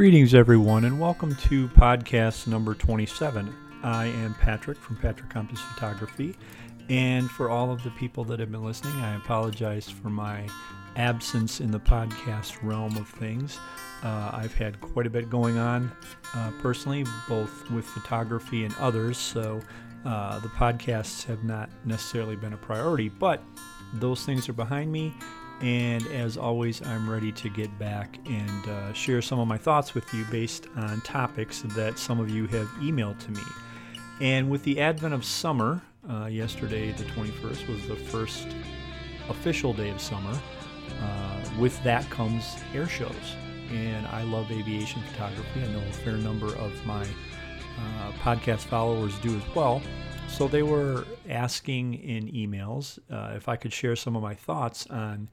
Greetings, everyone, and welcome to podcast number 27. I am Patrick from Patrick Compass Photography, and for all of the people that have been listening, I apologize for my absence in the podcast realm of things. Uh, I've had quite a bit going on uh, personally, both with photography and others, so uh, the podcasts have not necessarily been a priority, but those things are behind me and as always, I'm ready to get back and uh, share some of my thoughts with you based on topics that some of you have emailed to me. And with the advent of summer, uh, yesterday, the 21st, was the first official day of summer. Uh, with that comes air shows. And I love aviation photography. I know a fair number of my uh, podcast followers do as well. So they were asking in emails uh, if I could share some of my thoughts on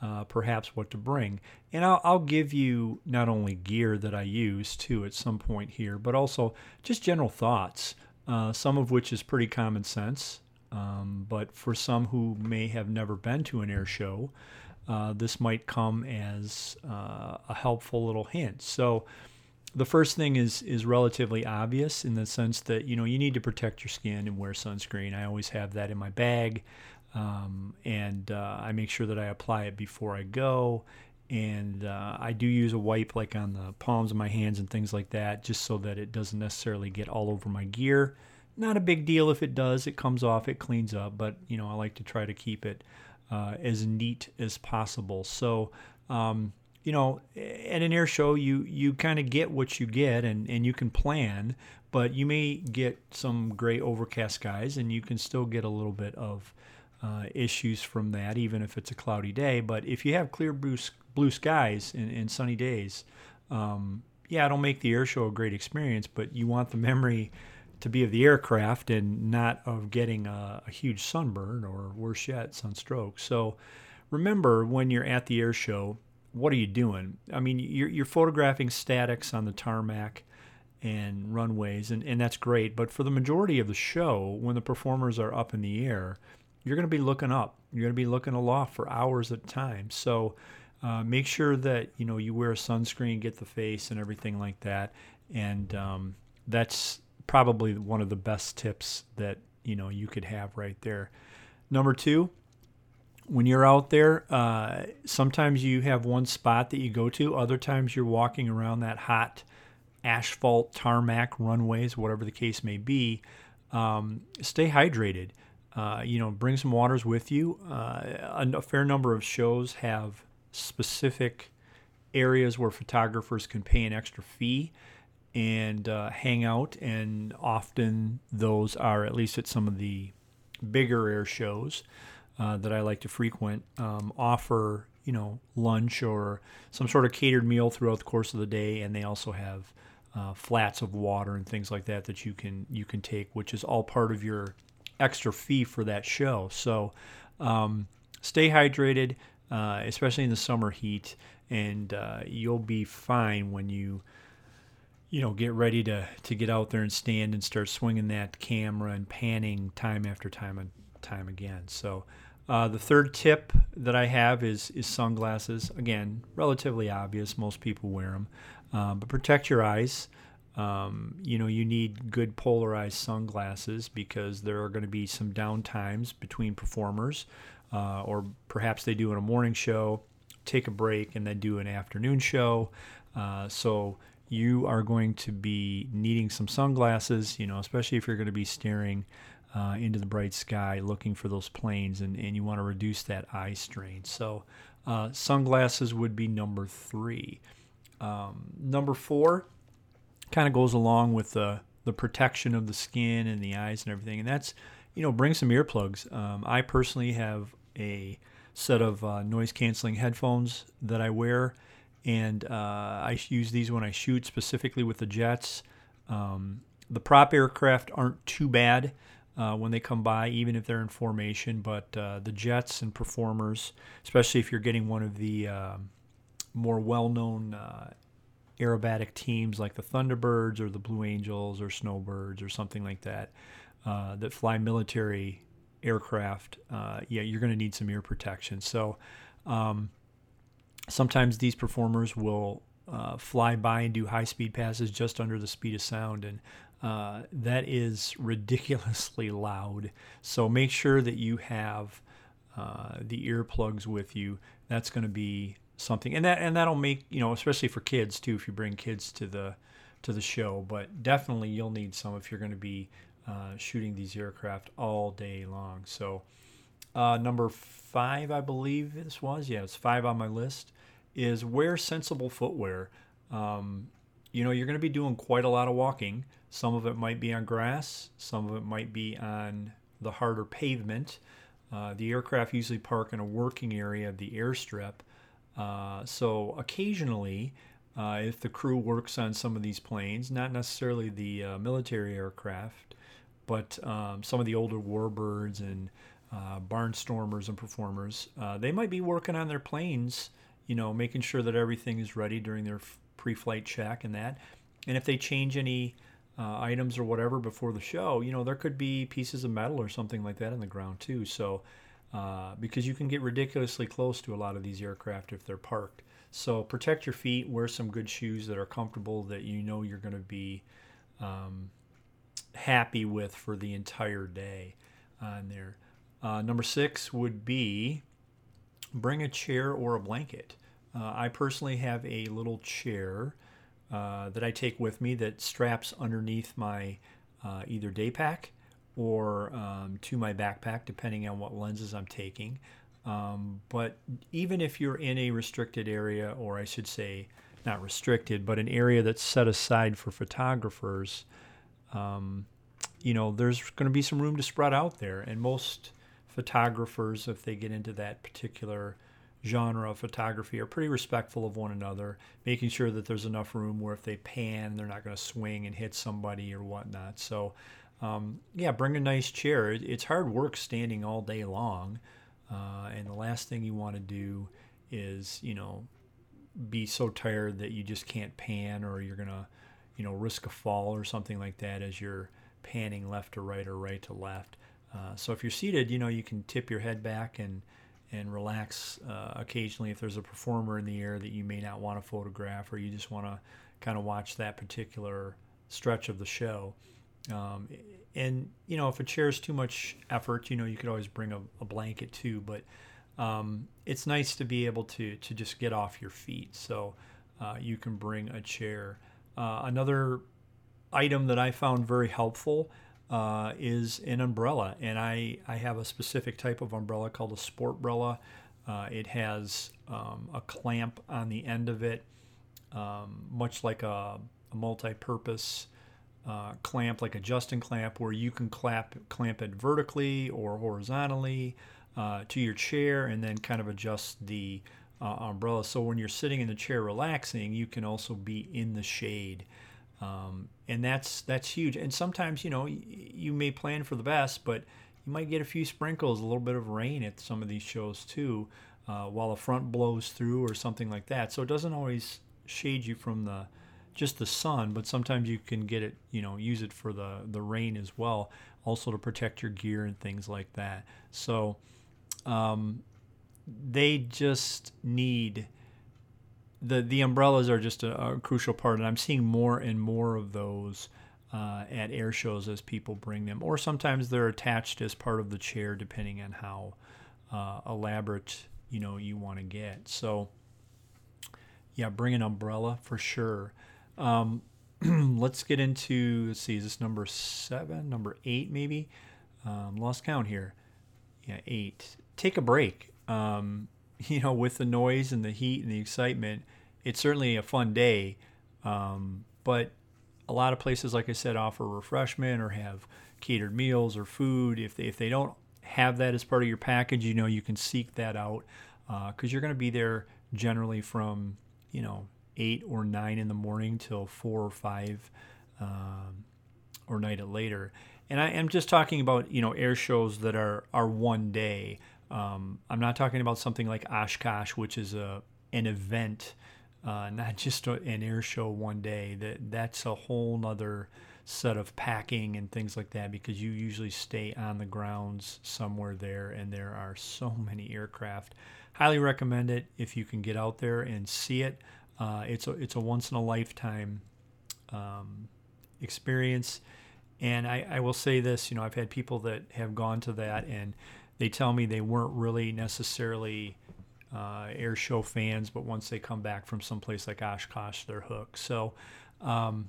uh, perhaps what to bring. And I'll, I'll, give you not only gear that I use too at some point here, but also just general thoughts, uh, some of which is pretty common sense. Um, but for some who may have never been to an air show, uh, this might come as uh, a helpful little hint. So, the first thing is is relatively obvious in the sense that you know you need to protect your skin and wear sunscreen. I always have that in my bag, um, and uh, I make sure that I apply it before I go. And uh, I do use a wipe like on the palms of my hands and things like that, just so that it doesn't necessarily get all over my gear. Not a big deal if it does; it comes off, it cleans up. But you know, I like to try to keep it uh, as neat as possible. So. Um, you know, at an air show, you you kind of get what you get, and and you can plan, but you may get some gray overcast skies, and you can still get a little bit of uh, issues from that, even if it's a cloudy day. But if you have clear blue blue skies and, and sunny days, um, yeah, it'll make the air show a great experience. But you want the memory to be of the aircraft and not of getting a, a huge sunburn or worse yet, sunstroke. So remember when you're at the air show what are you doing? I mean, you're, you're photographing statics on the tarmac and runways, and, and that's great. But for the majority of the show, when the performers are up in the air, you're going to be looking up. You're going to be looking aloft for hours at a time. So uh, make sure that you know you wear a sunscreen, get the face, and everything like that. And um, that's probably one of the best tips that you know you could have right there. Number two, when you're out there, uh, sometimes you have one spot that you go to. Other times you're walking around that hot asphalt, tarmac, runways, whatever the case may be. Um, stay hydrated. Uh, you know, bring some waters with you. Uh, a, fair number of shows have specific areas where photographers can pay an extra fee and uh, hang out, and often those are at least at some of the bigger air shows uh, that I like to frequent um, offer you know lunch or some sort of catered meal throughout the course of the day, and they also have uh, flats of water and things like that that you can you can take, which is all part of your extra fee for that show. So um, stay hydrated, uh, especially in the summer heat, and uh, you'll be fine when you you know get ready to to get out there and stand and start swinging that camera and panning time after time time again. So uh, the third tip that I have is is sunglasses. Again, relatively obvious. Most people wear them, uh, but protect your eyes. Um, you know, you need good polarized sunglasses because there are going to be some down times between performers, uh, or perhaps they do in a morning show, take a break, and then do an afternoon show. Uh, so you are going to be needing some sunglasses. You know, especially if you're going to be staring uh, into the bright sky looking for those planes, and, and you want to reduce that eye strain. So, uh, sunglasses would be number three. Um, number four kind of goes along with the, the protection of the skin and the eyes and everything, and that's, you know, bring some earplugs. Um, I personally have a set of uh, noise canceling headphones that I wear, and uh, I use these when I shoot specifically with the jets. Um, the prop aircraft aren't too bad uh, when they come by, even if they're in formation. But uh, the Jets and performers, especially if you're getting one of the uh, more well-known uh, aerobatic teams like the Thunderbirds or the Blue Angels or Snowbirds or something like that, uh, that fly military aircraft, uh, yeah, you're going to need some ear protection. So um, sometimes these performers will uh, fly by and do high speed passes just under the speed of sound. And uh, that is ridiculously loud. So make sure that you have uh, the earplugs with you. That's going to be something, and that and that'll make you know, especially for kids too, if you bring kids to the to the show. But definitely you'll need some if you're going to be uh, shooting these aircraft all day long. So uh, number five, I believe this was, yeah, it's five on my list, is wear sensible footwear. Um, you know, you're going to be doing quite a lot of walking. Some of it might be on grass, some of it might be on the harder pavement. Uh, the aircraft usually park in a working area of the airstrip. Uh, so occasionally, uh, if the crew works on some of these planes, not necessarily the uh, military aircraft, but um, some of the older warbirds and uh, barnstormers and performers, uh, they might be working on their planes, you know, making sure that everything is ready during their pre-flight check and that. And if they change any uh, items or whatever before the show, you know, there could be pieces of metal or something like that on the ground too. So, uh, because you can get ridiculously close to a lot of these aircraft if they're parked. So protect your feet. Wear some good shoes that are comfortable that you know you're going to be um, happy with for the entire day on there. Uh, number six would be bring a chair or a blanket. Uh, I personally have a little chair uh, that I take with me that straps underneath my uh, either day pack or um, to my backpack, depending on what lenses I'm taking. Um, but even if you're in a restricted area, or I should say, not restricted, but an area that's set aside for photographers, um, you know, there's going to be some room to spread out there. And most photographers, if they get into that particular genre of photography, are pretty respectful of one another, making sure that there's enough room where if they pan, they're not going to swing and hit somebody or whatnot. So, um, yeah, bring a nice chair. It's hard work standing all day long. Uh, and the last thing you want to do is, you know, be so tired that you just can't pan or you're going to, you know, risk a fall or something like that as you're panning left to right or right to left. Uh, so if you're seated, you know, you can tip your head back and and relax uh, occasionally if there's a performer in the air that you may not want to photograph or you just want to kind of watch that particular stretch of the show. Um, and you know, if a chair is too much effort, you know, you could always bring a, a blanket too. But um, it's nice to be able to to just get off your feet. So uh, you can bring a chair. Uh, another item that I found very helpful uh, is an umbrella, and I I have a specific type of umbrella called a sport umbrella. Uh, it has um, a clamp on the end of it, um, much like a, a multi-purpose uh, clamp, like a Justin clamp, where you can clap, clamp it vertically or horizontally uh, to your chair and then kind of adjust the uh, umbrella. So when you're sitting in the chair relaxing, you can also be in the shade. Um, and that's that's huge. And sometimes you know you may plan for the best, but you might get a few sprinkles, a little bit of rain at some of these shows too, uh, while a front blows through or something like that. So it doesn't always shade you from the just the sun, but sometimes you can get it, you know, use it for the the rain as well, also to protect your gear and things like that. So um, they just need the the umbrellas are just a, a, crucial part, and I'm seeing more and more of those uh, at air shows as people bring them, or sometimes they're attached as part of the chair, depending on how uh, elaborate you know you want to get. So yeah, bring an umbrella for sure. Um, let's get into, let's see, is this number seven, number eight, maybe? Um, lost count here. Yeah, eight. Take a break. Um, you know, with the noise and the heat and the excitement, it's certainly a fun day. Um, but a lot of places, like I said, offer refreshment or have catered meals or food. If they, if they don't have that as part of your package, you know, you can seek that out because uh, you're going to be there generally from, you know, eight or nine in the morning till four or five um, or night at later. And I am just talking about you know air shows that are are one day. Um, I'm not talking about something like Oshkosh, which is a an event, uh, not just a, an air show one day. That that's a whole nother set of packing and things like that because you usually stay on the grounds somewhere there, and there are so many aircraft. Highly recommend it if you can get out there and see it. Uh, it's a it's a once in a lifetime um, experience. And I, I will say this, you know, I've had people that have gone to that and they tell me they weren't really necessarily uh, air show fans, but once they come back from someplace like Oshkosh, they're hooked. So um,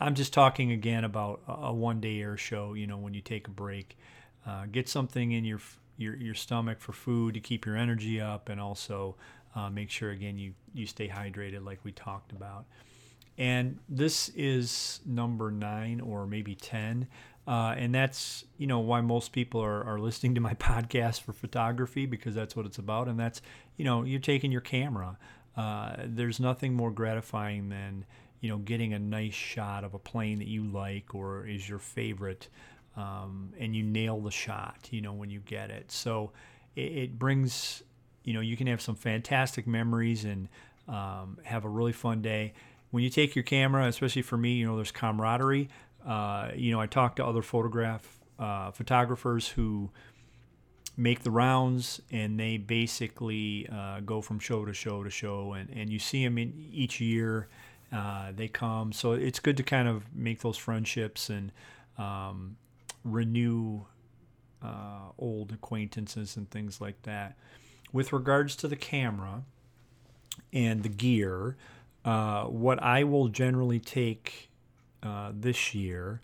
I'm just talking again about a one day air show, you know, when you take a break. Uh, get something in your, your your stomach for food to keep your energy up and also uh, make sure again you you stay hydrated like we talked about and this is number nine or maybe 10 uh, and that's you know why most people are, are listening to my podcast for photography because that's what it's about. And that's you know you're taking your camera. Uh, there's nothing more gratifying than you know getting a nice shot of a plane that you like or is your favorite um, and you nail the shot you know when you get it. So it, it brings you know you can have some fantastic memories and um, have a really fun day. When you take your camera, especially for me, you know, there's camaraderie. Uh, you know, I talk to other photograph uh, photographers who make the rounds, and they basically uh, go from show to show to show, and, and you see them in each year. Uh, they come, so it's good to kind of make those friendships and um, renew uh, old acquaintances and things like that. With regards to the camera and the gear, uh, what I will generally take uh, this year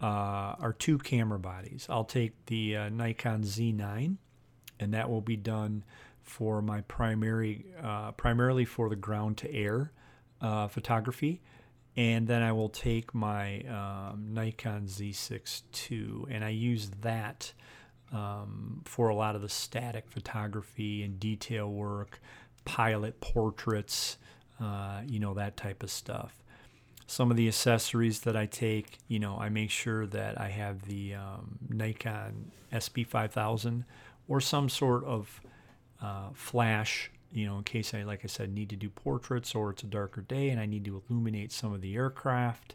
uh, are two camera bodies. I'll take the uh, Nikon Z9, and that will be done for my primary, uh, primarily for the ground to air photography. And then I will take my um, Nikon Z6 II, and I use that um, for a lot of the static photography and detail work, pilot portraits, uh, you know, that type of stuff. Some of the accessories that I take, you know, I make sure that I have the um, Nikon SB5000 or some sort of uh, flash, you know, in case I, like I said, need to do portraits or it's a darker day and I need to illuminate some of the aircraft.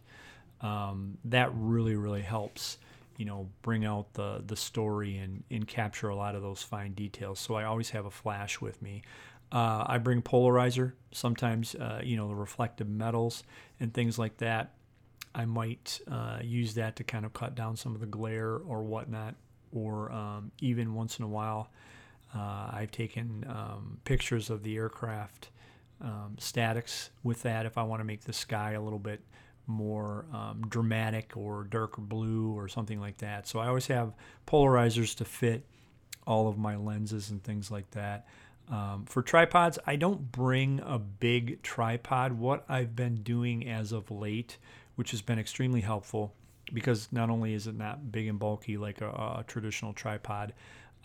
Um, that really, really helps, you know, bring out the, the story and, and capture a lot of those fine details. So I always have a flash with me. Uh, I bring polarizer, sometimes, uh, you know, the reflective metals and things like that. I might uh, use that to kind of cut down some of the glare or whatnot, or um, even once in a while, uh, I've taken um, pictures of the aircraft um, statics with that if I want to make the sky a little bit more um, dramatic or darker blue or something like that. So I always have polarizers to fit all of my lenses and things like that. Um, for tripods, I don't bring a big tripod. What I've been doing as of late, which has been extremely helpful, because not only is it not big and bulky like a, a traditional tripod,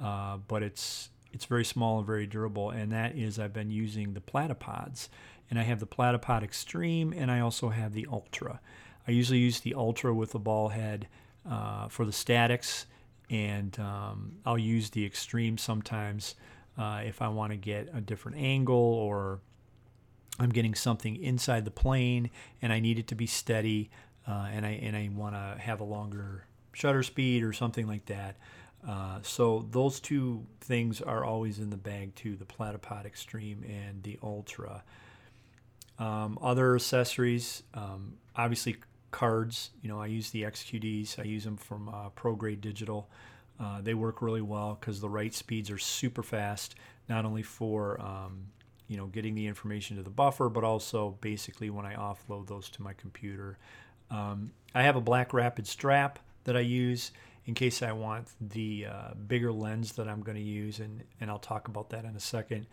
uh, but it's it's very small and very durable. And that is I've been using the platypods, and I have the platypod extreme, and I also have the ultra. I usually use the ultra with the ball head uh, for the statics, and um, I'll use the extreme sometimes uh, if I want to get a different angle or I'm getting something inside the plane and I need it to be steady uh, and I and I want to have a longer shutter speed or something like that. Uh, so those two things are always in the bag too: the Platypod Extreme and the Ultra. Um, other accessories, um, obviously cards. You know, I use the XQDs. I use them from uh, ProGrade Digital. Uh, they work really well because the write speeds are super fast, not only for um, you know getting the information to the buffer, but also basically when I offload those to my computer. Um, I have a BlackRapid strap that I use in case I want the uh, bigger lens that I'm going to use, and, and I'll talk about that in a second.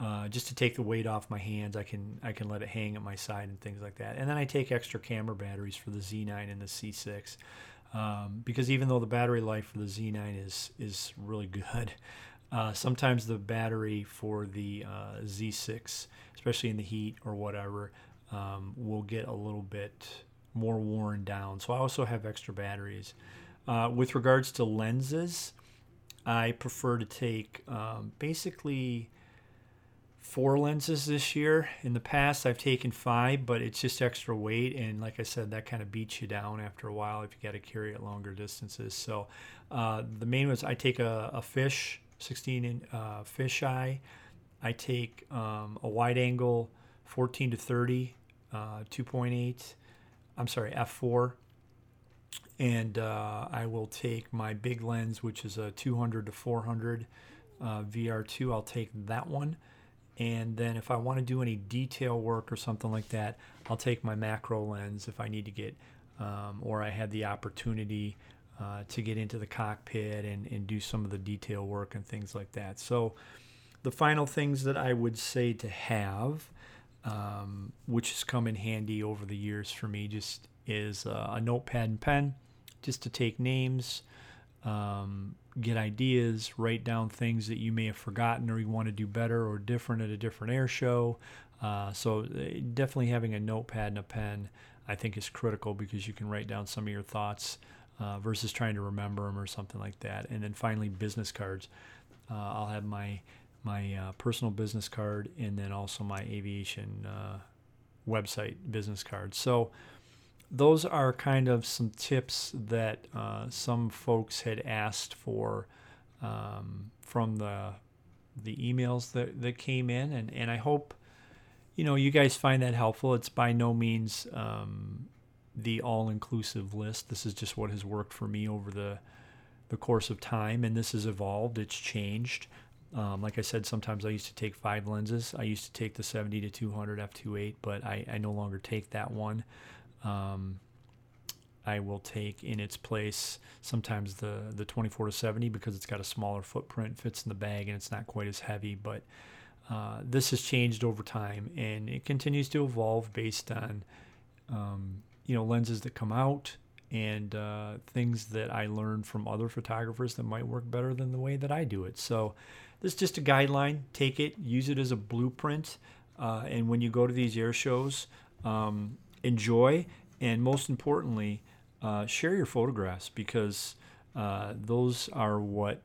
Uh, just to take the weight off my hands, I can I can let it hang at my side and things like that. And then I take extra camera batteries for the Z9 and the Z6 um, because even though the battery life for the Z9 is is really good, uh, sometimes the battery for the uh, Z6, especially in the heat or whatever, um, will get a little bit more worn down. So I also have extra batteries. Uh, with regards to lenses, I prefer to take um, basically four lenses this year. In the past, I've taken five, but it's just extra weight. And like I said, that kind of beats you down after a while if you got to carry it longer distances. So uh, the main ones, I take a, a fish, 16 inch uh, fish eye. I take um, a wide angle 14 to 30, uh, 2.8. I'm sorry, f4. And uh, I will take my big lens, which is a 200 to 400 uh, VR2. I'll take that one. And then if I want to do any detail work or something like that, I'll take my macro lens if I need to get, um, or I had the opportunity uh, to get into the cockpit and, and do some of the detail work and things like that. So the final things that I would say to have, um, which has come in handy over the years for me, just is uh, a notepad and pen, just to take names, um, get ideas, write down things that you may have forgotten or you want to do better or different at a different air show. Uh, so uh, definitely having a notepad and a pen, I think, is critical because you can write down some of your thoughts uh, versus trying to remember them or something like that. And then finally, business cards. Uh, I'll have my my uh, personal business card and then also my aviation uh, website business card. So those are kind of some tips that uh, some folks had asked for um, from the the emails that, that came in and, and I hope you know you guys find that helpful it's by no means um, the all-inclusive list this is just what has worked for me over the the course of time and this has evolved it's changed um, like I said, sometimes I used to take five lenses. I used to take the 70 to 200 f2.8, but I, I no longer take that one. Um, I will take in its place sometimes the the 24 to 70 because it's got a smaller footprint, fits in the bag, and it's not quite as heavy. But uh, this has changed over time, and it continues to evolve based on um, you know lenses that come out and uh, things that I learn from other photographers that might work better than the way that I do it. So this is just a guideline. Take it, use it as a blueprint, uh, and when you go to these air shows. Um, enjoy, and most importantly, uh, share your photographs because uh, those are what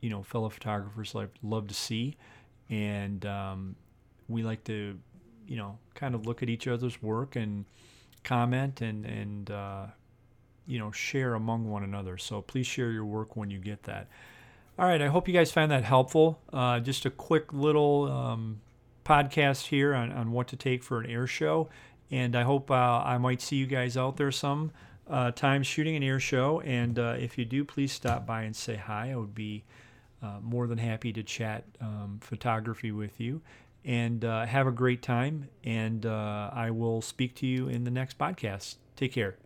you know fellow photographers like love to see, and um, we like to you know kind of look at each other's work and comment and and uh, you know share among one another. So please share your work when you get that. All right, I hope you guys found that helpful. Uh, just a quick little um, podcast here on, on what to take for an air show. And I hope uh, I might see you guys out there some uh, time shooting an air show. And uh, if you do, please stop by and say hi. I would be uh, more than happy to chat um, photography with you. And uh, have a great time. And uh, I will speak to you in the next podcast. Take care.